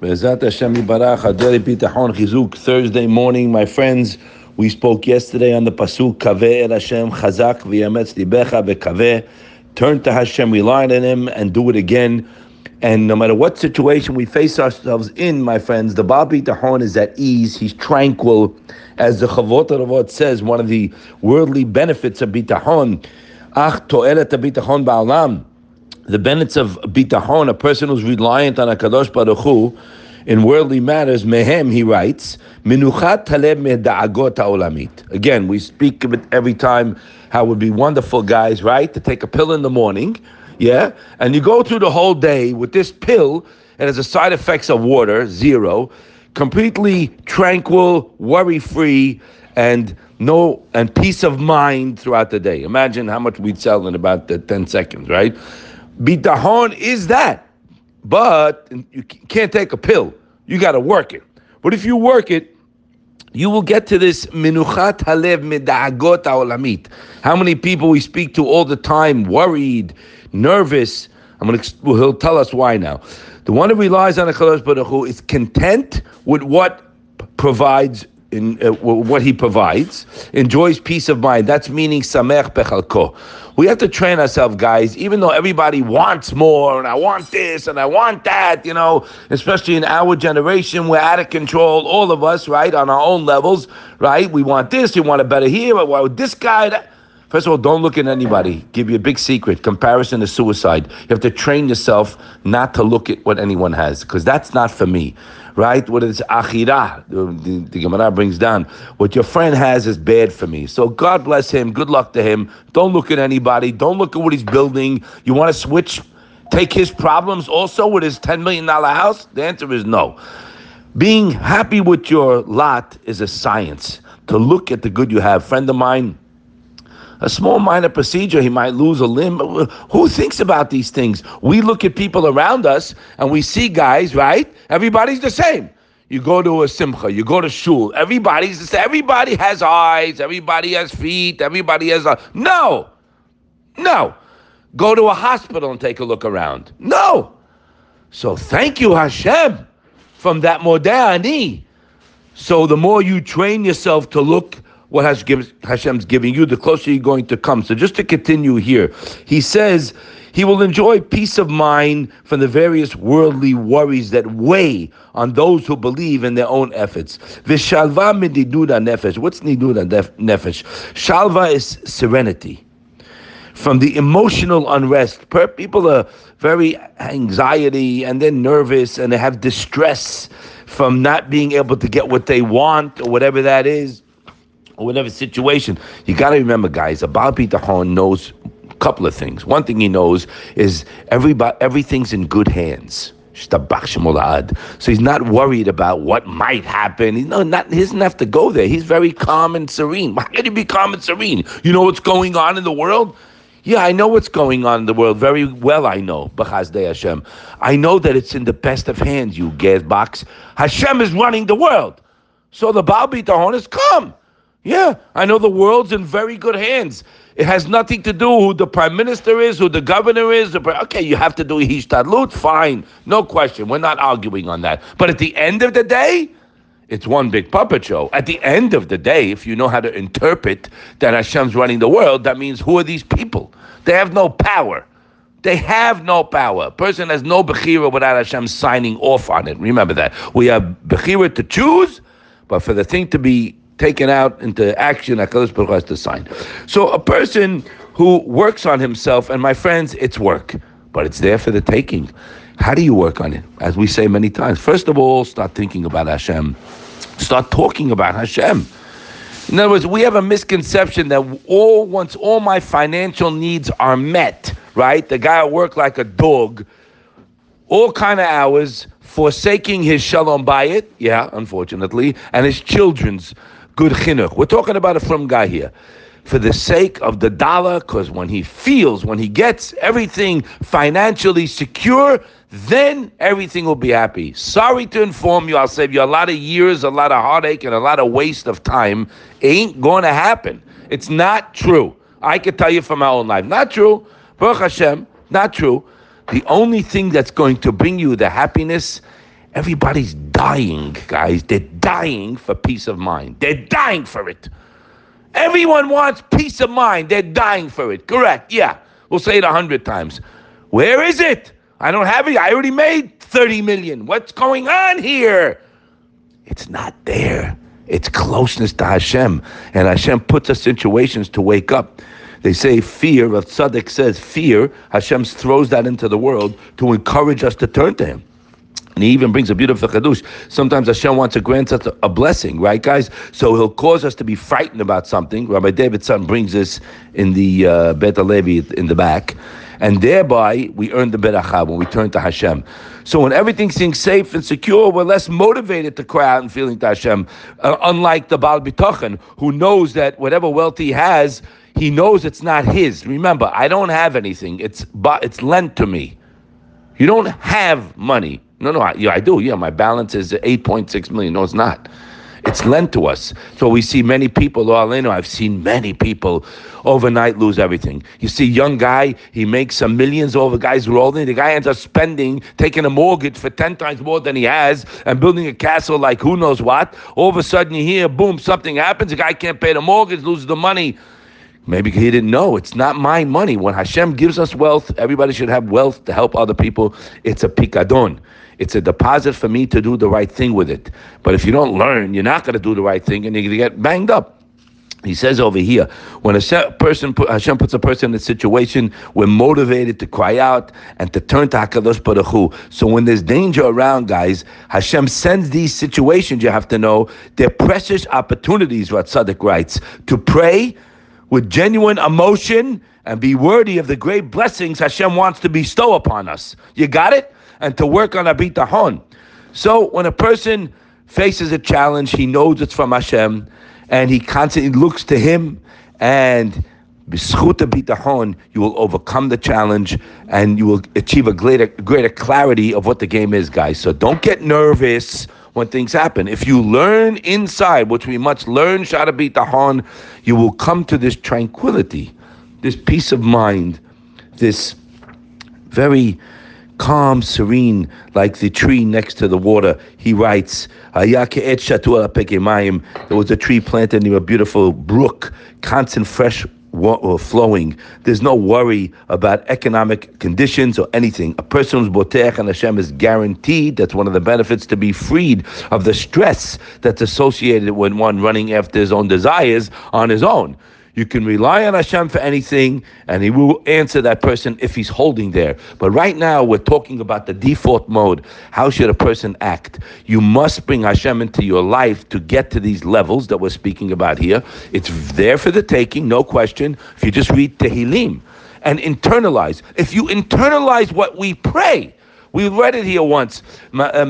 Thursday morning, my friends. We spoke yesterday on the Pasuk, Kaveh El Hashem, Chazak V'yametz Libecha Be'kaveh. Turn to Hashem, rely on Him, and do it again. And no matter what situation we face ourselves in, my friends, the Baal Bitachon is at ease. He's tranquil. As the Chovot HaLevavot says, one of the worldly benefits of Bitachon, Ach To'elet Bitachon Ba'alam, the benefits of bitachon, a person who's reliant on a kadosh baruch Hu, in worldly matters, mehem, he writes, minuchat halev meda'agot ha'olamit. Again, we speak of it every time how it would be wonderful, guys, right, to take a pill in the morning, yeah, and you go through the whole day with this pill, and has the side effects of water, zero, completely tranquil, worry-free, and no and peace of mind throughout the day. Imagine how much we'd sell in about 10 seconds, right? Bitahon is that. But you can't take a pill. You got to work it. But if you work it, you will get to this minuchat halev medagot olamit. How many people we speak to all the time, worried, nervous. I'm gonna. Well, he'll tell us why now. The one who relies on a Kadosh Baruch Hu is content with what provides in uh, what he provides, enjoys peace of mind. That's meaning samech bechalko. We have to train ourselves, guys. Even though everybody wants more, and I want this, and I want that, you know, especially in our generation, we're out of control. All of us, right, on our own levels, right? We want this, we want it better here. But why would this guy? That? First of all, don't look at anybody. Give you a big secret. Comparison is suicide. You have to train yourself not to look at what anyone has, because that's not for me right? What is achira? The, the Gemara brings down. What your friend has is bad for me. So God bless him. Good luck to him. Don't look at anybody. Don't look at what he's building. You want to switch, take his problems also with his $10 million house? The answer is no. Being happy with your lot is a science. To look at the good you have. Friend of mine, a small minor procedure, he might lose a limb. Who thinks about these things? We look at people around us and we see guys, right? Everybody's the same. You go to a simcha, you go to shul, everybody's the same. Everybody has eyes, everybody has feet, everybody has a. No! No! Go to a hospital and take a look around. No! So thank you, Hashem, from that modeh So the more you train yourself to look what Hashem's giving you, the closer you're going to come. So just to continue here, he says he will enjoy peace of mind from the various worldly worries that weigh on those who believe in their own efforts. Vishalva mididuda nefesh. What's niduda nefesh? Shalva is serenity. From the emotional unrest, people are very anxiety and they're nervous and they have distress from not being able to get what they want or whatever that is or whatever situation. You got to remember, guys, a Baal Bitachon knows a couple of things. One thing he knows is everybody, everything's in good hands. So he's not worried about what might happen. He's no, not, he doesn't have to go there. He's very calm and serene. Why can he be calm and serene? You know what's going on in the world? Yeah, I know what's going on in the world very well. I know, B'chazdei Hashem. I know that it's in the best of hands. You gas box. Hashem is running the world, so the Baal Bitachon is come. Yeah, I know the world's in very good hands. It has nothing to do who the prime minister is, who the governor is. Okay, you have to do hishtadlut, fine, no question. We're not arguing on that. But at the end of the day, it's one big puppet show. At the end of the day, if you know how to interpret that Hashem's running the world, that means who are these people? They have no power. They have no power. A person has no bechira without Hashem signing off on it. Remember that. We have bechira to choose, but for the thing to be taken out into action, HaKadosh Baruch has to sign. So a person who works on himself, and my friends, it's work, but it's there for the taking. How do you work on it? As we say many times, first of all, start thinking about Hashem. Start talking about Hashem. In other words, we have a misconception that all once all my financial needs are met, right? The guy at work like a dog, all kind of hours, forsaking his shalom bayit, yeah, unfortunately, and his children's good chinuch. We're talking about a from guy here. For the sake of the dollar, because when he feels, when he gets everything financially secure, then everything will be happy. Sorry to inform you, I'll save you a lot of years, a lot of heartache, and a lot of waste of time. Ain't going to happen. It's not true. I can tell you from my own life. Not true. Baruch Hashem, not true. The only thing that's going to bring you the happiness Everybody's dying, guys. They're dying for peace of mind. They're dying for it. Everyone wants peace of mind. They're dying for it. Correct. Yeah. We'll say it a hundred times. Where is it? I don't have it. I already made 30 million. What's going on here? It's not there. It's closeness to Hashem. And Hashem puts us situations to wake up. They say fear, Rav Tzadok says fear, Hashem throws that into the world to encourage us to turn to Him. And he even brings a beautiful chidush. Sometimes Hashem wants to grant us a blessing, right, guys? So he'll cause us to be frightened about something. Rabbi Davidson brings this in the uh, Bet Levi in the back. And thereby, we earn the beracha when we turn to Hashem. So when everything seems safe and secure, we're less motivated to cry out and feeling to Hashem. Uh, unlike the Baal Bitochen, who knows that whatever wealth he has, he knows it's not his. Remember, I don't have anything. It's it's lent to me. You don't have money. No, no, I, yeah, I do. Yeah, my balance is 8.6 million. No, it's not. It's lent to us. So we see many people, all in, I've seen many people overnight lose everything. You see, young guy, he makes some millions over guys rolling. The guy ends up spending, taking a mortgage for 10 times more than he has and building a castle like who knows what. All of a sudden you hear, boom, something happens. The guy can't pay the mortgage, loses the money. Maybe he didn't know. It's not my money. When Hashem gives us wealth, everybody should have wealth to help other people. It's a picadon. It's a deposit for me to do the right thing with it. But if you don't learn, you're not going to do the right thing and you're going to get banged up. He says over here, when a person, Hashem puts a person in a situation, we're motivated to cry out and to turn to Hakadosh Baruch. So when there's danger around, guys, Hashem sends these situations. You have to know they're precious opportunities. What Tzadok writes to pray with genuine emotion and be worthy of the great blessings Hashem wants to bestow upon us. You got it? and to work on abitahon. So when a person faces a challenge, he knows it's from Hashem, and he constantly looks to Him, and you will overcome the challenge, and you will achieve a greater greater clarity of what the game is, guys. So don't get nervous when things happen. If you learn inside, which we must learn, Sha'ar HaBitachon, you will come to this tranquility, this peace of mind, this very calm, serene, like the tree next to the water. He writes, There was a tree planted near a beautiful brook, constant fresh flowing. There's no worry about economic conditions or anything. A person who's botech and Hashem is guaranteed. That's one of the benefits to be freed of the stress that's associated with one running after his own desires on his own. You can rely on Hashem for anything, and He will answer that person if he's holding there. But right now, we're talking about the default mode. How should a person act? You must bring Hashem into your life to get to these levels that we're speaking about here. It's there for the taking, no question. If you just read Tehillim and internalize, if you internalize what we pray, we read it here once. Uh,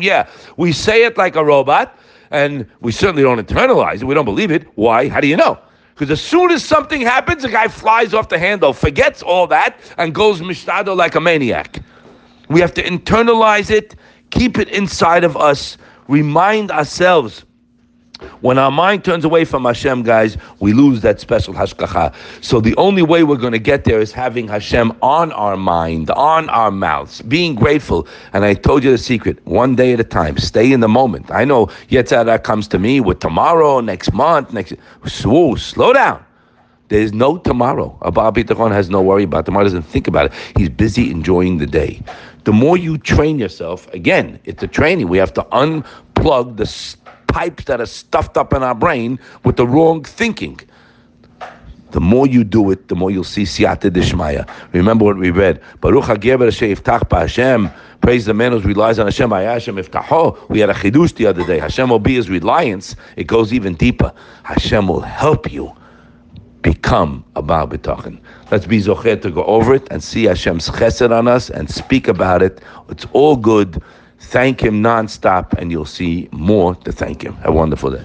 yeah, we say it like a robot, and we certainly don't internalize it. We don't believe it. Why? How do you know? Because as soon as something happens, the guy flies off the handle, forgets all that, and goes mishtado like a maniac. We have to internalize it, keep it inside of us, remind ourselves when our mind turns away from Hashem, guys, we lose that special hashgacha. So the only way we're going to get there is having Hashem on our mind, on our mouths, being grateful. And I told you the secret: one day at a time. Stay in the moment. I know Yetzer Hara comes to me with tomorrow, next month, next. Whoa, slow down. There's no tomorrow. Abba Bitachon has no worry about tomorrow. Doesn't think about it. He's busy enjoying the day. The more you train yourself, again, it's a training. We have to unplug the pipes that are stuffed up in our brain with the wrong thinking. The more you do it, the more you'll see siyata dishmaya. Remember what we read. Baruch hageber she'iftach Hashem. Praise the man who relies on Hashem. Hashem iftaho. We had a chidush the other day. Hashem will be his reliance. It goes even deeper. Hashem will help you become a Baal B'tachin. Let's be zochet to go over it and see Hashem's chesed on us and speak about it. It's all good. Thank Him nonstop, and you'll see more to thank Him. Have a wonderful day.